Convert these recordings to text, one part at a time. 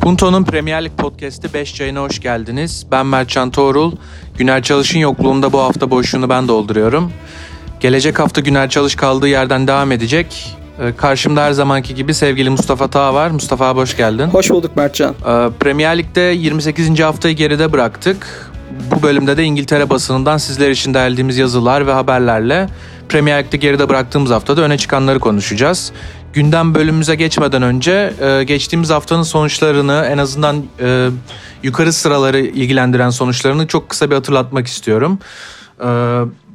Punto'nun Premier Lig Podcast'i 5 yayına hoş geldiniz. Ben Mertcan Toğrul. Güner Çalış'ın yokluğunda bu hafta boşluğunu ben dolduruyorum. Gelecek hafta Güner Çalış kaldığı yerden devam edecek. Ee, Karşımda her zamanki gibi sevgili Mustafa Tağ var. Mustafa hoş geldin. Hoş bulduk Mertcan. Ee, Premier Lig'de 28. haftayı geride bıraktık. Bu bölümde de İngiltere basınından sizler için derlediğimiz yazılar ve haberlerle Premier Lig'de geride bıraktığımız haftada öne çıkanları konuşacağız. Gündem bölümümüze geçmeden önce e, geçtiğimiz haftanın sonuçlarını en azından e, yukarı sıraları ilgilendiren sonuçlarını çok kısa bir hatırlatmak istiyorum. E,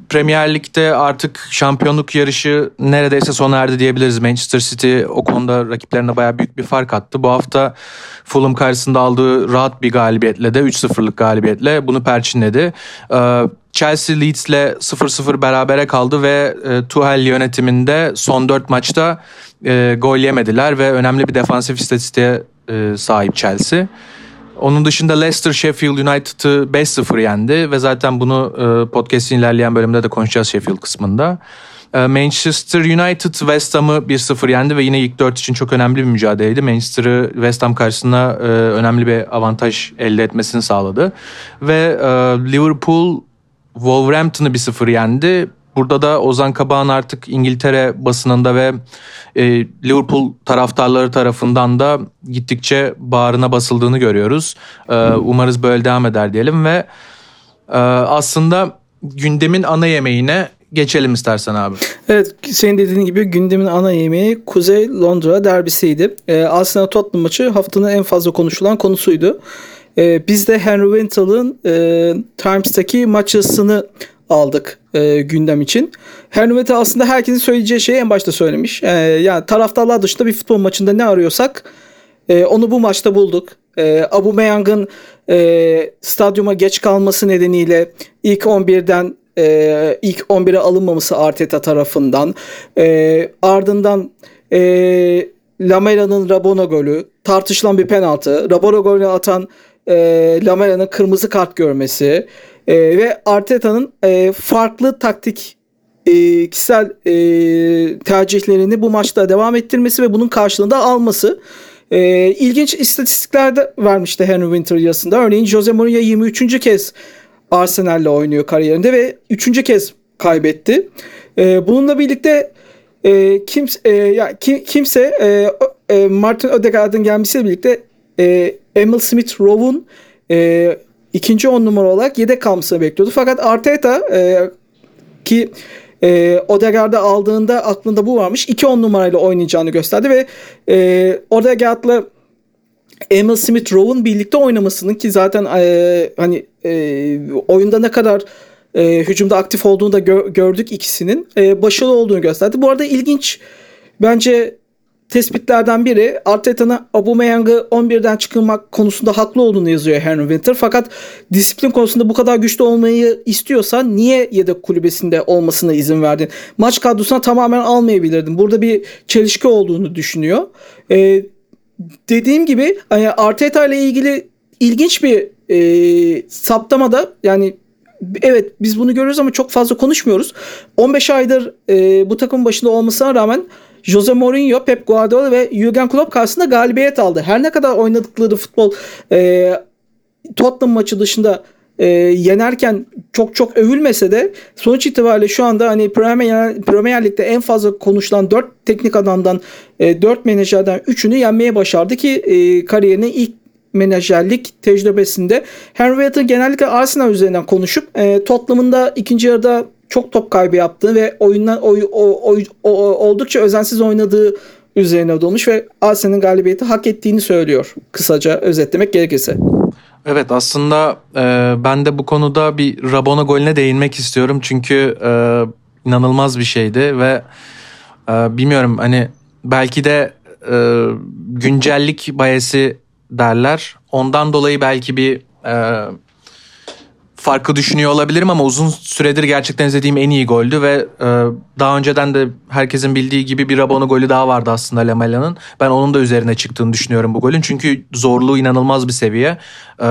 Premier Lig'de artık şampiyonluk yarışı neredeyse sona erdi diyebiliriz. Manchester City o konuda rakiplerine bayağı büyük bir fark attı. Bu hafta Fulham karşısında aldığı rahat bir galibiyetle de 3-0'lık galibiyetle bunu perçinledi. Ee, Chelsea Leeds'le 0-0 berabere kaldı ve e, Tuchel yönetiminde son 4 maçta e, gol yemediler ve önemli bir defansif istatistiğe e, sahip Chelsea. Onun dışında Leicester Sheffield United'ı 5-0 yendi ve zaten bunu e, podcast'in ilerleyen bölümde de konuşacağız Sheffield kısmında. E, Manchester United West Ham'ı 1-0 yendi ve yine ilk 4 için çok önemli bir mücadeleydi. Manchester'ı West Ham karşısında e, önemli bir avantaj elde etmesini sağladı. Ve e, Liverpool Wolverhampton'ı 1-0 yendi. Burada da Ozan Kabağ'ın artık İngiltere basınında ve e, Liverpool taraftarları tarafından da gittikçe bağrına basıldığını görüyoruz. E, umarız böyle devam eder diyelim ve e, aslında gündemin ana yemeğine geçelim istersen abi. Evet senin dediğin gibi gündemin ana yemeği Kuzey Londra derbisiydi. Ee, Arsenal Tottenham maçı haftanın en fazla konuşulan konusuydu. Ee, biz de Henry Wintel'ın e, Times'taki maç aldık e, gündem için. Henry Wintel aslında herkesin söyleyeceği şeyi en başta söylemiş. E, yani taraftarlar dışında bir futbol maçında ne arıyorsak e, onu bu maçta bulduk. E, Aubameyang'ın e, stadyuma geç kalması nedeniyle ilk 11'den e, ilk 11'e alınmaması Arteta tarafından e, ardından e, Lamela'nın Rabona golü tartışılan bir penaltı Rabona golünü atan e, Lamela'nın kırmızı kart görmesi e, ve Arteta'nın e, farklı taktik e, kişisel e, tercihlerini bu maçta devam ettirmesi ve bunun karşılığında alması e, ilginç istatistikler de vermişti Henry Winter yazısında. Örneğin Jose Mourinho 23. kez Arsenal'le oynuyor kariyerinde ve üçüncü kez kaybetti. E, bununla birlikte e, kimse e, ya kim, kimse e, e, Martin Ödegaard'ın gelmesiyle birlikte e, Emil Smith Rowe'un e, ikinci on numara olarak yedek kalmasını bekliyordu. Fakat Arteta e, ki e, Odegaard'ı aldığında aklında bu varmış. 2 on numarayla oynayacağını gösterdi ve e, Odegaard'la Emil Smith Rowe'un birlikte oynamasının ki zaten e, hani e, oyunda ne kadar e, hücumda aktif olduğunu da gör, gördük ikisinin e, başarılı olduğunu gösterdi. Bu arada ilginç bence tespitlerden biri Arteta'nın Aubameyang'ı 11'den çıkırmak konusunda haklı olduğunu yazıyor Henry Winter. Fakat disiplin konusunda bu kadar güçlü olmayı istiyorsa niye yedek kulübesinde olmasına izin verdin? Maç kadrosuna tamamen almayabilirdin. Burada bir çelişki olduğunu düşünüyor. Ee, dediğim gibi hani Arteta ile ilgili ilginç bir e, saptamada yani evet biz bunu görüyoruz ama çok fazla konuşmuyoruz. 15 aydır e, bu takım başında olmasına rağmen Jose Mourinho, Pep Guardiola ve Jurgen Klopp karşısında galibiyet aldı. Her ne kadar oynadıkları futbol e, Tottenham maçı dışında e, yenerken çok çok övülmese de sonuç itibariyle şu anda hani Premier, Premier Lig'de en fazla konuşulan 4 teknik adamdan e, 4 menajerden 3'ünü yenmeye başardı ki e, kariyerinin ilk menajerlik tecrübesinde Henry Winter genellikle Arsenal üzerinden konuşup e, Tottenham'ın da ikinci yarıda çok top kaybı yaptığı ve oyundan oy, o, oy, o, oldukça özensiz oynadığı üzerine dolmuş ve Arsenal'in galibiyeti hak ettiğini söylüyor kısaca özetlemek gerekirse. Evet aslında e, ben de bu konuda bir Rabona golüne değinmek istiyorum. Çünkü e, inanılmaz bir şeydi ve e, bilmiyorum hani belki de e, güncellik bayesi derler. Ondan dolayı belki bir e, farkı düşünüyor olabilirim ama uzun süredir gerçekten izlediğim en iyi goldü ve e, daha önceden de herkesin bildiği gibi bir Rabona golü daha vardı aslında Lamela'nın. Ben onun da üzerine çıktığını düşünüyorum bu golün çünkü zorluğu inanılmaz bir seviye. E,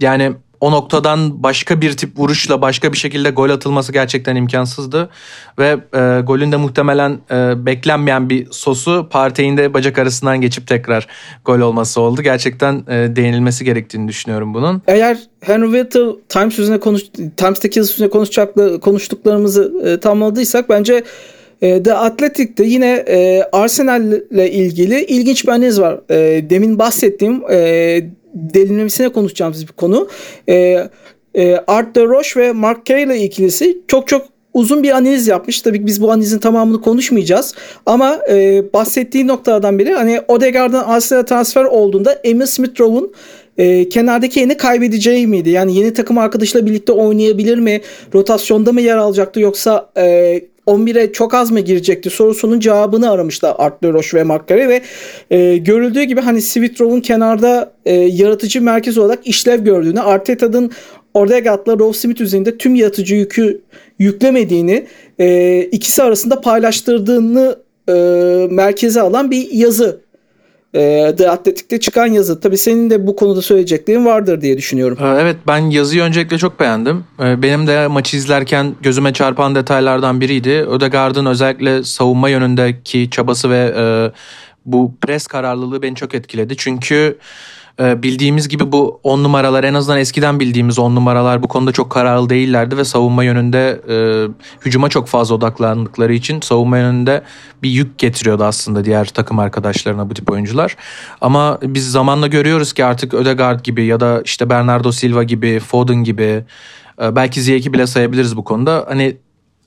yani o noktadan başka bir tip vuruşla başka bir şekilde gol atılması gerçekten imkansızdı. Ve e, golün de muhtemelen e, beklenmeyen bir sosu Partey'in de bacak arasından geçip tekrar gol olması oldu. Gerçekten e, değinilmesi gerektiğini düşünüyorum bunun. Eğer Henry Whittle Times üzerine konuş Times'taki yazı üzerine konuşacak konuştuklarımızı e, tamamladıysak bence e, The Athletic'te yine e, Arsenal ile ilgili ilginç bir analiz var. E, demin bahsettiğim e, derinlemesine konuşacağımız bir konu. E, e, Art de Roche ve Mark Kay ile ikilisi çok çok uzun bir analiz yapmış. Tabii ki biz bu analizin tamamını konuşmayacağız. Ama e, bahsettiği noktalardan biri hani Odegaard'ın Arsenal'e transfer olduğunda Emil Smith-Rowe'un e, kenardaki yerini kaybedeceği miydi? Yani yeni takım arkadaşıyla birlikte oynayabilir mi? Rotasyonda mı yer alacaktı yoksa e, 11'e çok az mı girecekti sorusunun cevabını aramışlar Art Deroche ve Mark Gary ve e, görüldüğü gibi hani Smith-Rowe'un kenarda e, yaratıcı merkez olarak işlev gördüğünü Arteta'nın Odegaard'la Rowe Smith üzerinde tüm yaratıcı yükü yüklemediğini e, ikisi arasında paylaştırdığını e, merkeze alan bir yazı e, The Athletic'te çıkan yazı. Tabii senin de bu konuda söyleyeceklerin vardır diye düşünüyorum. Evet ben yazıyı öncelikle çok beğendim. Benim de maçı izlerken gözüme çarpan detaylardan biriydi. Ödegaard'ın özellikle savunma yönündeki çabası ve bu pres kararlılığı beni çok etkiledi. Çünkü ee, bildiğimiz gibi bu on numaralar en azından eskiden bildiğimiz on numaralar bu konuda çok kararlı değillerdi ve savunma yönünde e, hücuma çok fazla odaklandıkları için savunma yönünde bir yük getiriyordu aslında diğer takım arkadaşlarına bu tip oyuncular. Ama biz zamanla görüyoruz ki artık Ödegaard gibi ya da işte Bernardo Silva gibi, Foden gibi e, belki Ziyech'i bile sayabiliriz bu konuda. Hani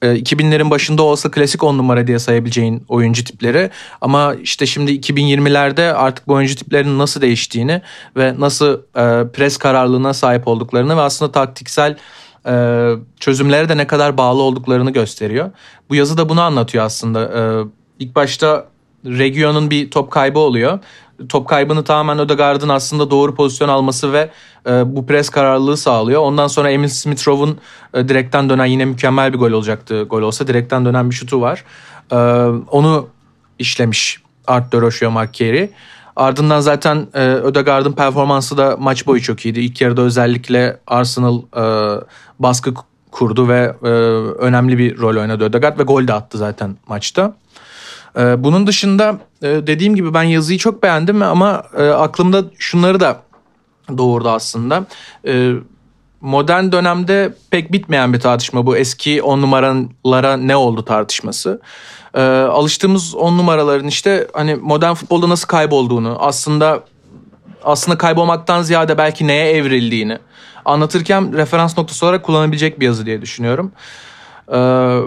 2000'lerin e, başında olsa klasik 10 numara diye sayabileceğin oyuncu tipleri ama işte şimdi 2020'lerde artık bu oyuncu tiplerinin nasıl değiştiğini ve nasıl e, pres kararlılığına sahip olduklarını ve aslında taktiksel e, çözümlere de ne kadar bağlı olduklarını gösteriyor. Bu yazı da bunu anlatıyor aslında. İlk başta Region'un bir top kaybı oluyor top kaybını tamamen Ödegaard'ın aslında doğru pozisyon alması ve e, bu pres kararlılığı sağlıyor. Ondan sonra Emil Smith-Rowe'un e, direkten dönen yine mükemmel bir gol olacaktı. Gol olsa direkten dönen bir şutu var. E, onu işlemiş Art de Roche Mark Carey. Ardından zaten e, Ödegaard'ın performansı da maç boyu çok iyiydi. İlk yarıda özellikle Arsenal e, baskı kurdu ve e, önemli bir rol oynadı Ödegaard ve gol de attı zaten maçta. Ee, bunun dışında e, dediğim gibi ben yazıyı çok beğendim ama e, aklımda şunları da doğurdu aslında. E, modern dönemde pek bitmeyen bir tartışma bu eski on numaralara ne oldu tartışması. alıştığımız on numaraların işte hani modern futbolda nasıl kaybolduğunu aslında aslında kaybolmaktan ziyade belki neye evrildiğini anlatırken referans noktası olarak kullanabilecek bir yazı diye düşünüyorum. Ee,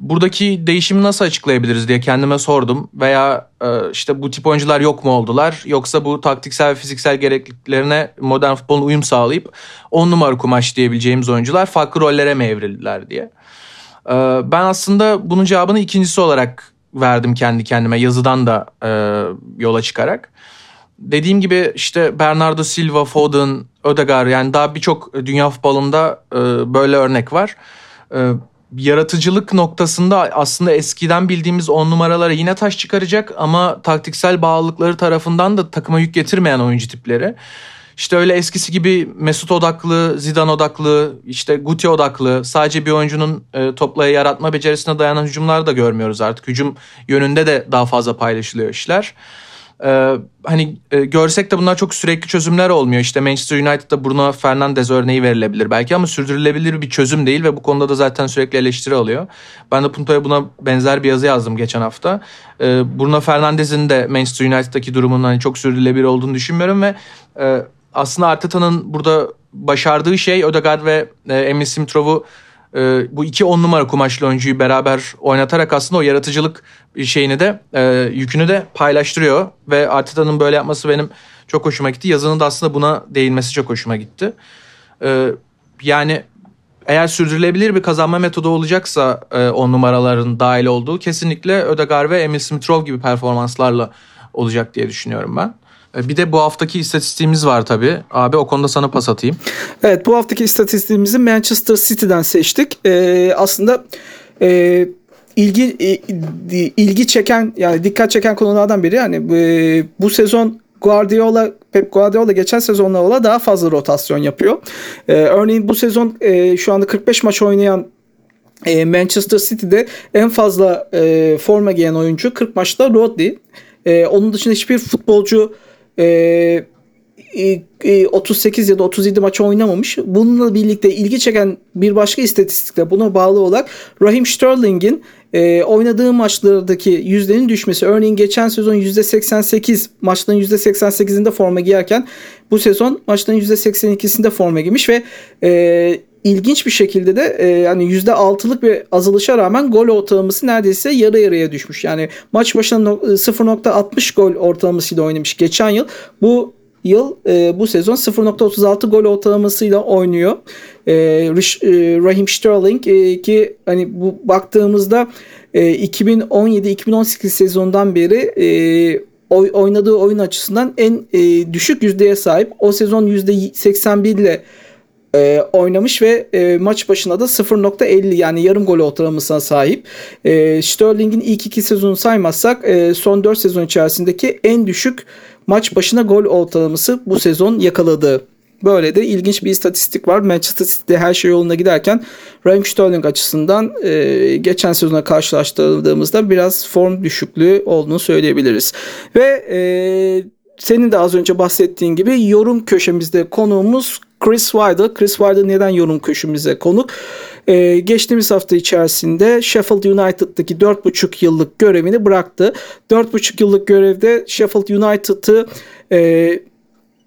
buradaki değişimi nasıl açıklayabiliriz diye kendime sordum. Veya e, işte bu tip oyuncular yok mu oldular? Yoksa bu taktiksel ve fiziksel gerekliliklerine modern futbolun uyum sağlayıp on numara kumaş diyebileceğimiz oyuncular farklı rollere mi evrildiler diye. E, ben aslında bunun cevabını ikincisi olarak verdim kendi kendime yazıdan da e, yola çıkarak. Dediğim gibi işte Bernardo Silva, Foden, Ödegaard yani daha birçok dünya futbolunda böyle örnek var yaratıcılık noktasında aslında eskiden bildiğimiz on numaralara yine taş çıkaracak ama taktiksel bağlılıkları tarafından da takıma yük getirmeyen oyuncu tipleri. İşte öyle eskisi gibi Mesut odaklı, Zidane odaklı, işte Guti odaklı sadece bir oyuncunun e, topla yaratma becerisine dayanan hücumlar da görmüyoruz artık. Hücum yönünde de daha fazla paylaşılıyor işler. Ee, hani e, görsek de bunlar çok sürekli çözümler olmuyor. İşte Manchester United'da Bruno Fernandes örneği verilebilir belki ama sürdürülebilir bir çözüm değil ve bu konuda da zaten sürekli eleştiri alıyor. Ben de Punto'ya buna benzer bir yazı yazdım geçen hafta. Ee, Bruno Fernandes'in de Manchester United'daki durumunun hani çok sürdürülebilir olduğunu düşünmüyorum ve e, aslında Arteta'nın burada başardığı şey Ödegaard ve e, Emil Smith-Rowe'u e, bu iki on numara kumaşlı oyuncuyu beraber oynatarak aslında o yaratıcılık şeyini de e, yükünü de paylaştırıyor. Ve Arteta'nın böyle yapması benim çok hoşuma gitti. Yazının da aslında buna değinmesi çok hoşuma gitti. E, yani eğer sürdürülebilir bir kazanma metodu olacaksa e, on numaraların dahil olduğu kesinlikle Ödegaard ve Emil Smith-Rowe gibi performanslarla olacak diye düşünüyorum ben. E, bir de bu haftaki istatistiğimiz var tabii. Abi o konuda sana pas atayım. Evet bu haftaki istatistiğimizi Manchester City'den seçtik. Ee, aslında e, ilgi e, ilgi çeken yani dikkat çeken konulardan biri yani e, bu sezon Guardiola Pep Guardiola geçen sezonla daha fazla rotasyon yapıyor. Ee, örneğin bu sezon e, şu anda 45 maç oynayan e, Manchester City'de en fazla e, forma giyen oyuncu 40 maçta Rodri. E, onun dışında hiçbir futbolcu e, 38 ya da 37 maç oynamamış. Bununla birlikte ilgi çeken bir başka istatistikte buna bağlı olarak Raheem Sterling'in e, oynadığı maçlardaki yüzdenin düşmesi. Örneğin geçen sezon %88 maçların %88'inde forma giyerken bu sezon maçların %82'sinde forma giymiş ve e, ilginç bir şekilde de e, yani %6'lık bir azalışa rağmen gol ortalaması neredeyse yarı yarıya düşmüş. Yani maç başına 0.60 gol ortalamasıyla oynamış geçen yıl. Bu yıl e, bu sezon 0.36 gol ortalamasıyla oynuyor. E, e, Raheem Sterling e, ki hani bu baktığımızda e, 2017-2018 sezondan beri e, oy, oynadığı oyun açısından en e, düşük yüzdeye sahip. O sezon %81 ile e, oynamış ve e, maç başına da 0.50 yani yarım gol ortalamasına sahip. E, Sterling'in ilk iki sezonu saymazsak e, son 4 sezon içerisindeki en düşük maç başına gol ortalaması bu sezon yakaladı. Böyle de ilginç bir istatistik var. Manchester City'de her şey yolunda giderken Raheem Sterling açısından e, geçen sezona karşılaştırdığımızda biraz form düşüklüğü olduğunu söyleyebiliriz. Ve e, senin de az önce bahsettiğin gibi yorum köşemizde konuğumuz Chris Wilder. Chris Wilder neden yorum köşemize konuk? Ee, geçtiğimiz hafta içerisinde Sheffield United'daki 4,5 yıllık görevini bıraktı. 4,5 yıllık görevde Sheffield United'ı e,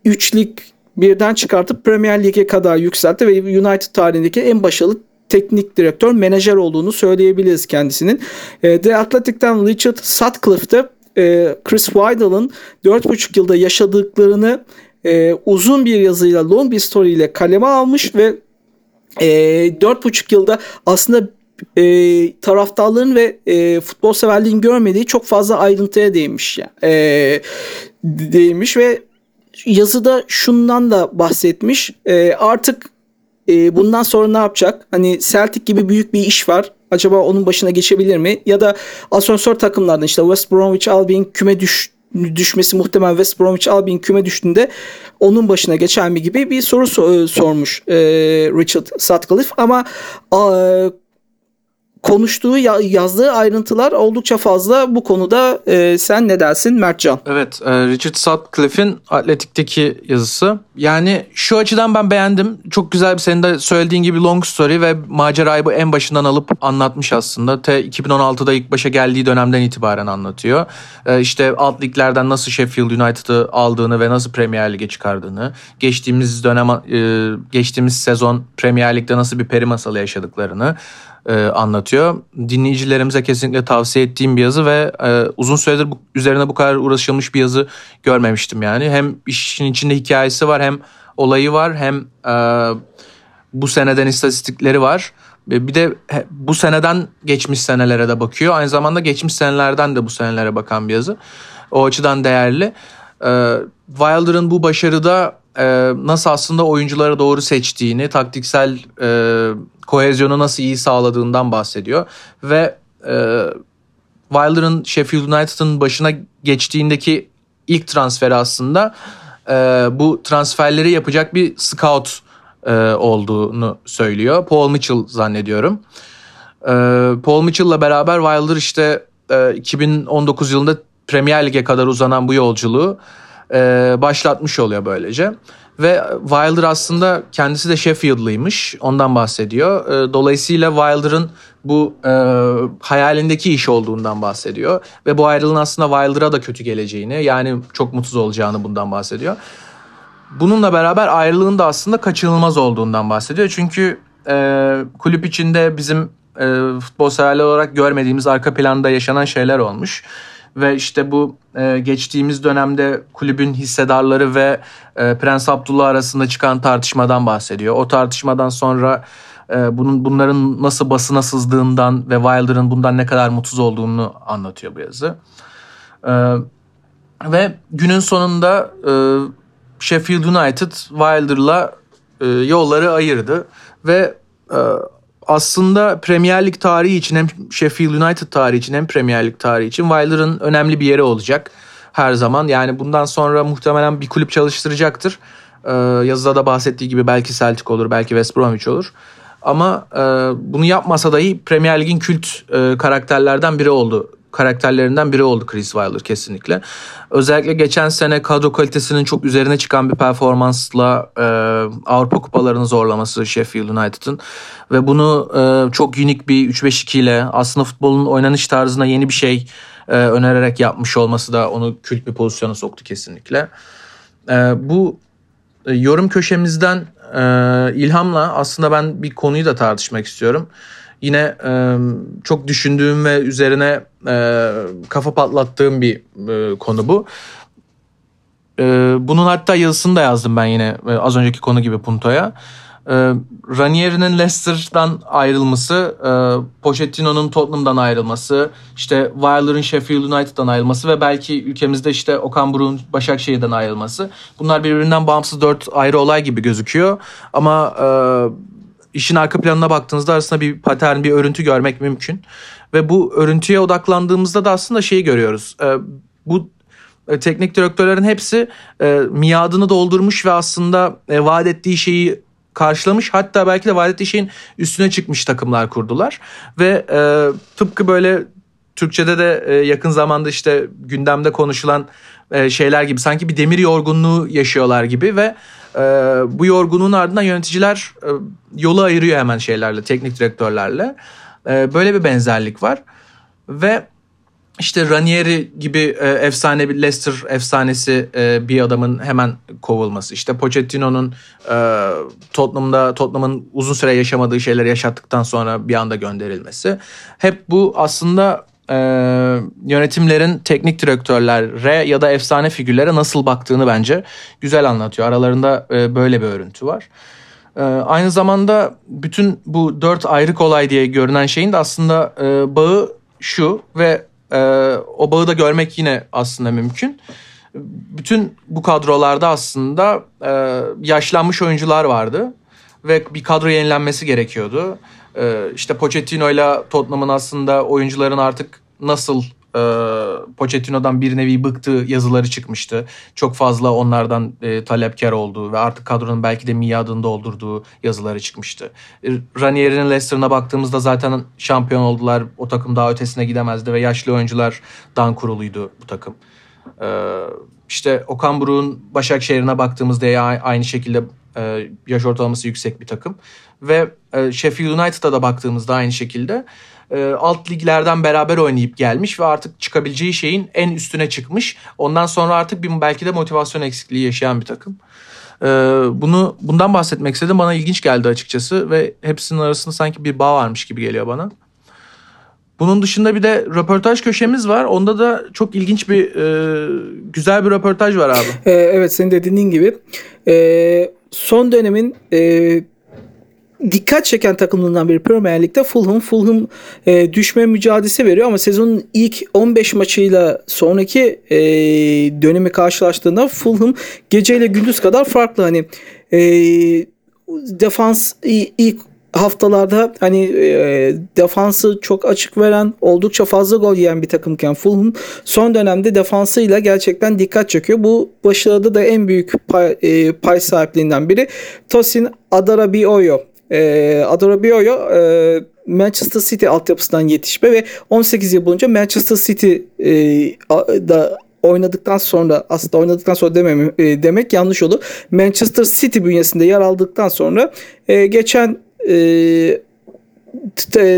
üçlük birden çıkartıp Premier Lig'e kadar yükseltti ve United tarihindeki en başarılı teknik direktör, menajer olduğunu söyleyebiliriz kendisinin. E, The Athletic'ten Richard Sutcliffe'de e, Chris Weidl'ın 4,5 yılda yaşadıklarını e, uzun bir yazıyla, long bir story ile kaleme almış ve e, 4,5 yılda aslında e, taraftarların ve e, futbol severliğin görmediği çok fazla ayrıntıya değinmiş. Yani. E, değinmiş ve yazıda şundan da bahsetmiş. E, artık e, bundan sonra ne yapacak? Hani Celtic gibi büyük bir iş var. Acaba onun başına geçebilir mi? Ya da asansör takımlardan işte West Bromwich Albion küme düş, düşmesi muhtemel West Bromwich Albion küme düştüğünde onun başına geçer mi gibi bir soru so- sormuş e, Richard Sutcliffe ama e, konuştuğu yazdığı ayrıntılar oldukça fazla bu konuda e, sen ne dersin Mertcan? Evet e, Richard Sutcliffe'in Atletik'teki yazısı. Yani şu açıdan ben beğendim. Çok güzel bir senin de söylediğin gibi long story ve macerayı bu en başından alıp anlatmış aslında. Te 2016'da ilk başa geldiği dönemden itibaren anlatıyor. E, işte alt liglerden nasıl Sheffield United'ı aldığını ve nasıl Premier Lig'e çıkardığını. Geçtiğimiz dönem e, geçtiğimiz sezon Premier Lig'de nasıl bir peri masalı yaşadıklarını e, anlatıyor. Dinleyicilerimize kesinlikle tavsiye ettiğim bir yazı ve e, uzun süredir bu, üzerine bu kadar uğraşılmış bir yazı görmemiştim yani. Hem işin içinde hikayesi var hem olayı var hem e, bu seneden istatistikleri var. Bir de bu seneden geçmiş senelere de bakıyor. Aynı zamanda geçmiş senelerden de bu senelere bakan bir yazı. O açıdan değerli. E, Wilder'ın bu başarıda e, nasıl aslında oyuncuları doğru seçtiğini, taktiksel e, kohezyonu nasıl iyi sağladığından bahsediyor. Ve e, Wilder'ın Sheffield United'ın başına geçtiğindeki ilk transferi aslında e, bu transferleri yapacak bir scout e, olduğunu söylüyor. Paul Mitchell zannediyorum. E, Paul Mitchell'la beraber Wilder işte e, 2019 yılında Premier Lig'e kadar uzanan bu yolculuğu e, başlatmış oluyor böylece. Ve Wilder aslında kendisi de Sheffield'lıymış. Ondan bahsediyor. E, dolayısıyla Wilder'ın bu e, hayalindeki iş olduğundan bahsediyor. Ve bu ayrılığın aslında Wilder'a da kötü geleceğini yani çok mutsuz olacağını bundan bahsediyor. Bununla beraber ayrılığın da aslında kaçınılmaz olduğundan bahsediyor. Çünkü e, kulüp içinde bizim e, futbol severler olarak görmediğimiz arka planda yaşanan şeyler olmuş ve işte bu e, geçtiğimiz dönemde kulübün hissedarları ve e, Prens Abdullah arasında çıkan tartışmadan bahsediyor. O tartışmadan sonra e, bunun bunların nasıl basına sızdığından ve Wilder'ın bundan ne kadar mutsuz olduğunu anlatıyor bu yazı. E, ve günün sonunda e, Sheffield United Wilder'la e, yolları ayırdı ve e, aslında Premier Lig tarihi için hem Sheffield United tarihi için hem Premier Lig tarihi için Wilder'ın önemli bir yeri olacak. her zaman. Yani bundan sonra muhtemelen bir kulüp çalıştıracaktır. Ee, yazıda da bahsettiği gibi belki Celtic olur, belki West Bromwich olur. Ama e, bunu yapmasa dahi Premier Lig'in kült e, karakterlerden biri oldu. Karakterlerinden biri oldu Chris Wilder kesinlikle. Özellikle geçen sene kadro kalitesinin çok üzerine çıkan bir performansla e, Avrupa kupalarını zorlaması Sheffield United'ın. Ve bunu e, çok unik bir 3-5-2 ile aslında futbolun oynanış tarzına yeni bir şey e, önererek yapmış olması da onu kült bir pozisyona soktu kesinlikle. E, bu e, yorum köşemizden e, ilhamla aslında ben bir konuyu da tartışmak istiyorum. Yine e, çok düşündüğüm ve üzerine e, kafa patlattığım bir e, konu bu. E, bunun hatta yazısını da yazdım ben yine e, az önceki konu gibi Punto'ya. E, Ranieri'nin Leicester'dan ayrılması, e, Pochettino'nun Tottenham'dan ayrılması, işte Wilder'ın Sheffield United'dan ayrılması ve belki ülkemizde işte Okan Buruk'un Başakşehir'den ayrılması. Bunlar birbirinden bağımsız dört ayrı olay gibi gözüküyor. Ama e, işin arka planına baktığınızda arasında bir patern, bir örüntü görmek mümkün. Ve bu örüntüye odaklandığımızda da aslında şeyi görüyoruz. E, bu e, teknik direktörlerin hepsi e, miadını doldurmuş ve aslında e, vaat ettiği şeyi karşılamış hatta belki de vaat ettiği şeyin üstüne çıkmış takımlar kurdular ve e, tıpkı böyle Türkçe'de de e, yakın zamanda işte gündemde konuşulan e, şeyler gibi sanki bir demir yorgunluğu yaşıyorlar gibi ve e, bu yorgunluğun ardından yöneticiler e, yolu ayırıyor hemen şeylerle teknik direktörlerle e, böyle bir benzerlik var ve işte Ranieri gibi e, efsane bir Leicester efsanesi e, bir adamın hemen kovulması. İşte Pochettino'nun e, Tottenham'da Tottenham'ın uzun süre yaşamadığı şeyleri yaşattıktan sonra bir anda gönderilmesi. Hep bu aslında e, yönetimlerin teknik direktörlere ya da efsane figürlere nasıl baktığını bence güzel anlatıyor. Aralarında e, böyle bir örüntü var. E, aynı zamanda bütün bu dört ayrık olay diye görünen şeyin de aslında e, bağı şu ve e, o bağı da görmek yine aslında mümkün. Bütün bu kadrolarda aslında e, yaşlanmış oyuncular vardı ve bir kadro yenilenmesi gerekiyordu. E, işte Pochettino ile Tottenham'ın aslında oyuncuların artık nasıl e, Pochettino'dan bir nevi bıktığı yazıları çıkmıştı. Çok fazla onlardan e, talepkar olduğu ve artık kadronun belki de miadını doldurduğu yazıları çıkmıştı. E, Ranieri'nin Leicester'ına baktığımızda zaten şampiyon oldular. O takım daha ötesine gidemezdi ve yaşlı oyunculardan kuruluydu bu takım. E, işte Okan Buruk'un Başakşehir'ine baktığımızda ya aynı şekilde e, yaş ortalaması yüksek bir takım. Ve e, Sheffield United'a da baktığımızda aynı şekilde e, alt liglerden beraber oynayıp gelmiş ve artık çıkabileceği şeyin en üstüne çıkmış. Ondan sonra artık bir belki de motivasyon eksikliği yaşayan bir takım. E, bunu bundan bahsetmek istedim. Bana ilginç geldi açıkçası ve hepsinin arasında sanki bir bağ varmış gibi geliyor bana. Bunun dışında bir de röportaj köşemiz var. Onda da çok ilginç bir e, güzel bir röportaj var abi. Ee, evet senin de dediğin gibi. Ee, son dönemin e, dikkat çeken takımlarından biri Premier Lig'de Fulham. Fulham e, düşme mücadelesi veriyor ama sezonun ilk 15 maçıyla sonraki e, dönemi karşılaştığında Fulham geceyle gündüz kadar farklı. Hani e, defans ilk haftalarda hani e, defansı çok açık veren, oldukça fazla gol yiyen bir takımken Fulham son dönemde defansıyla gerçekten dikkat çekiyor. Bu başarıda da en büyük pay, e, pay sahipliğinden biri Tosin Adarabioyo. E, Adarabioyo e, Manchester City altyapısından yetişme ve 18 yıl boyunca Manchester City e, oynadıktan sonra aslında oynadıktan sonra demem, e, demek yanlış olur. Manchester City bünyesinde yer aldıktan sonra e, geçen e,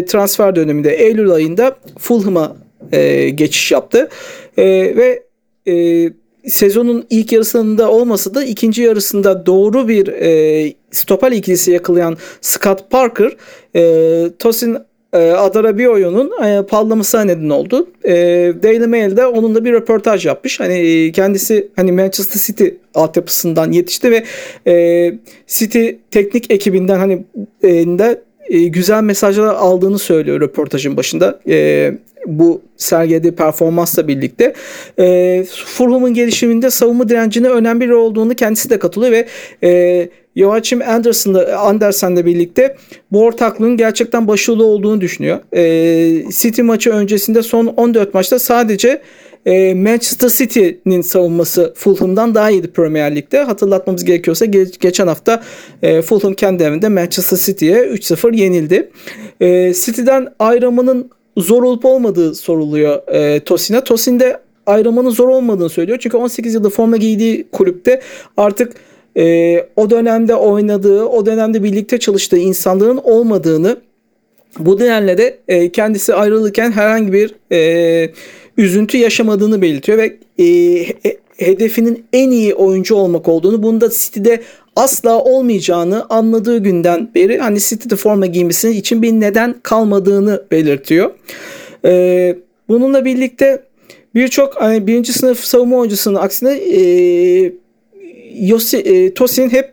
transfer döneminde Eylül ayında Fulham'a e, geçiş yaptı. E, ve e, sezonun ilk yarısında olmasa da ikinci yarısında doğru bir e, stoper ikilisi yakalayan Scott Parker e, Tosin e, Adarabioyo'nun e, parlamasına neden oldu. E, Daily Mail'de onunla bir röportaj yapmış. Hani kendisi hani Manchester City altyapısından yetişti ve e, City teknik ekibinden hani e, de e, güzel mesajlar aldığını söylüyor röportajın başında. E, bu sergilediği performansla birlikte e, Fulham'ın gelişiminde savunma direncine önemli bir olduğunu kendisi de katılıyor ve e, Joachim Anderson'la Andersen'le birlikte bu ortaklığın gerçekten başarılı olduğunu düşünüyor. E, City maçı öncesinde son 14 maçta sadece e, Manchester City'nin savunması Fulham'dan daha iyiydi Premier Lig'de. Hatırlatmamız gerekiyorsa ge- geçen hafta e, Fulham kendi evinde Manchester City'ye 3-0 yenildi. E, City'den ayrılmanın zor olup olmadığı soruluyor e, Tosin'e. Tosin de ayrılmanın zor olmadığını söylüyor. Çünkü 18 yılda forma giydiği kulüpte artık e, o dönemde oynadığı, o dönemde birlikte çalıştığı insanların olmadığını bu nedenle de e, kendisi ayrılırken herhangi bir e, üzüntü yaşamadığını belirtiyor ve e, he- hedefinin en iyi oyuncu olmak olduğunu, bunda City'de asla olmayacağını anladığı günden beri hani City'de forma giymesi için bir neden kalmadığını belirtiyor. E, bununla birlikte birçok hani birinci sınıf savunma oyuncusunun aksine e, Yossi, e, Tosin hep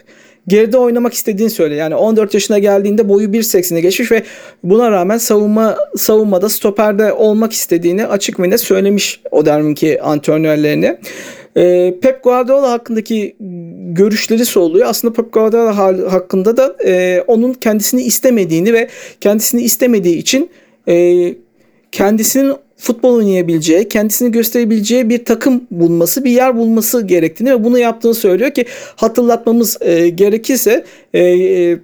geride oynamak istediğini söylüyor. Yani 14 yaşına geldiğinde boyu 1.80'e geçmiş ve buna rağmen savunma savunmada stoperde olmak istediğini açık ve net söylemiş o dönemki antrenörlerine. E, Pep Guardiola hakkındaki görüşleri soruluyor. Aslında Pep Guardiola hakkında da e, onun kendisini istemediğini ve kendisini istemediği için e, kendisinin futbol oynayabileceği, kendisini gösterebileceği bir takım bulması, bir yer bulması gerektiğini ve bunu yaptığını söylüyor ki hatırlatmamız e, gerekirse e, e,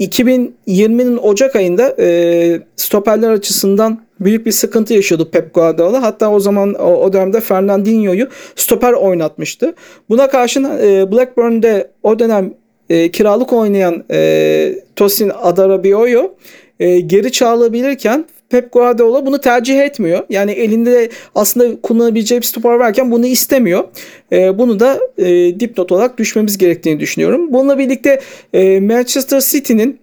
2020'nin Ocak ayında e, stoperler açısından büyük bir sıkıntı yaşıyordu Pep Guardiola. Hatta o zaman o, o dönemde Fernandinho'yu stoper oynatmıştı. Buna karşın e, Blackburn'de o dönem e, kiralık oynayan e, Tosin Adarabioyo e, geri çağrılabilirken Pep Guardiola bunu tercih etmiyor. Yani elinde aslında kullanabileceği bir stoper varken bunu istemiyor. E, bunu da e, dipnot olarak düşmemiz gerektiğini düşünüyorum. Bununla birlikte e, Manchester City'nin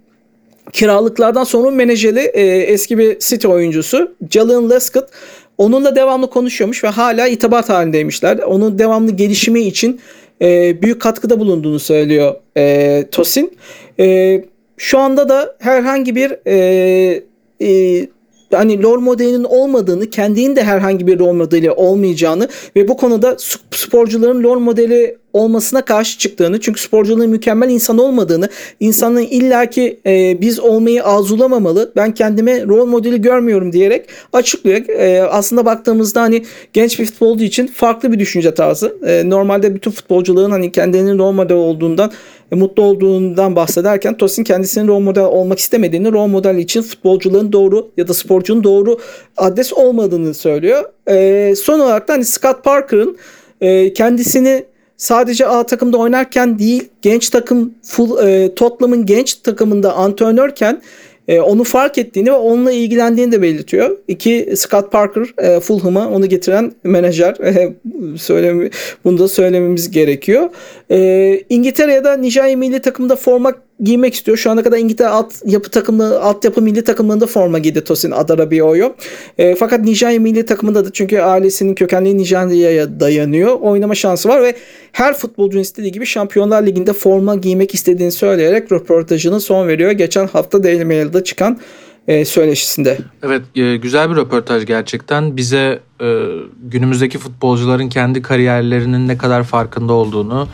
kiralıklardan sonra menajeri e, eski bir City oyuncusu Jalen Lescott onunla devamlı konuşuyormuş ve hala itabat halindeymişler. Onun devamlı gelişimi için e, büyük katkıda bulunduğunu söylüyor e, Tosin. E, şu anda da herhangi bir e, e, hani rol modelinin olmadığını, kendinin de herhangi bir rol modeli olmayacağını ve bu konuda sp- sporcuların rol modeli olmasına karşı çıktığını çünkü sporcuların mükemmel insan olmadığını, insanın illaki e, biz olmayı arzulamamalı, ben kendime rol modeli görmüyorum diyerek açıklıyor. E, aslında baktığımızda hani genç bir futbolcu için farklı bir düşünce tarzı. E, normalde bütün futbolcuların hani kendilerinin rol model olduğundan e, mutlu olduğundan bahsederken Tosin kendisinin rol model olmak istemediğini, rol model için futbolcuların doğru ya da sporcunun doğru adres olmadığını söylüyor. E, son olarak da hani Scott Parker'ın e, kendisini sadece A takımda oynarken değil genç takım full, e, Tottenham'ın genç takımında antrenörken e, onu fark ettiğini ve onunla ilgilendiğini de belirtiyor. İki Scott Parker e, Fulham'a onu getiren menajer. E, söyleme, bunu da söylememiz gerekiyor. E, İngiltere ya da Nijerya milli takımda forma giymek istiyor. Şu ana kadar İngiltere alt yapı takımlı altyapı milli takımlarında forma giydi Tosin Adarabioyo. E, fakat Nijerya milli takımında da çünkü ailesinin kökenleri Nijerya'ya dayanıyor. Oynama şansı var ve her futbolcunun istediği gibi Şampiyonlar Ligi'nde forma giymek istediğini söyleyerek röportajını son veriyor. Geçen hafta Daily Mail'de çıkan e, söyleşisinde. Evet e, güzel bir röportaj gerçekten. Bize e, günümüzdeki futbolcuların kendi kariyerlerinin ne kadar farkında olduğunu,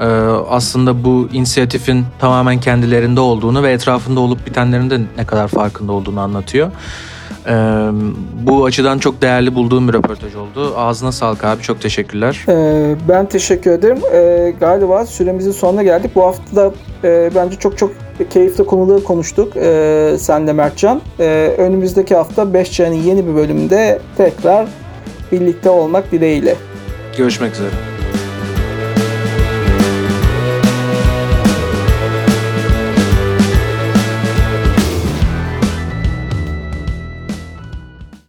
e, aslında bu inisiyatifin tamamen kendilerinde olduğunu ve etrafında olup bitenlerin de ne kadar farkında olduğunu anlatıyor. E, bu açıdan çok değerli bulduğum bir röportaj oldu. Ağzına sağlık abi çok teşekkürler. Ee, ben teşekkür ederim. Ee, galiba süremizin sonuna geldik. Bu hafta da e, bence çok çok keyifli konuları konuştuk e, senle Mertcan. E, önümüzdeki hafta 5C'nin yeni bir bölümünde tekrar birlikte olmak dileğiyle. Görüşmek üzere.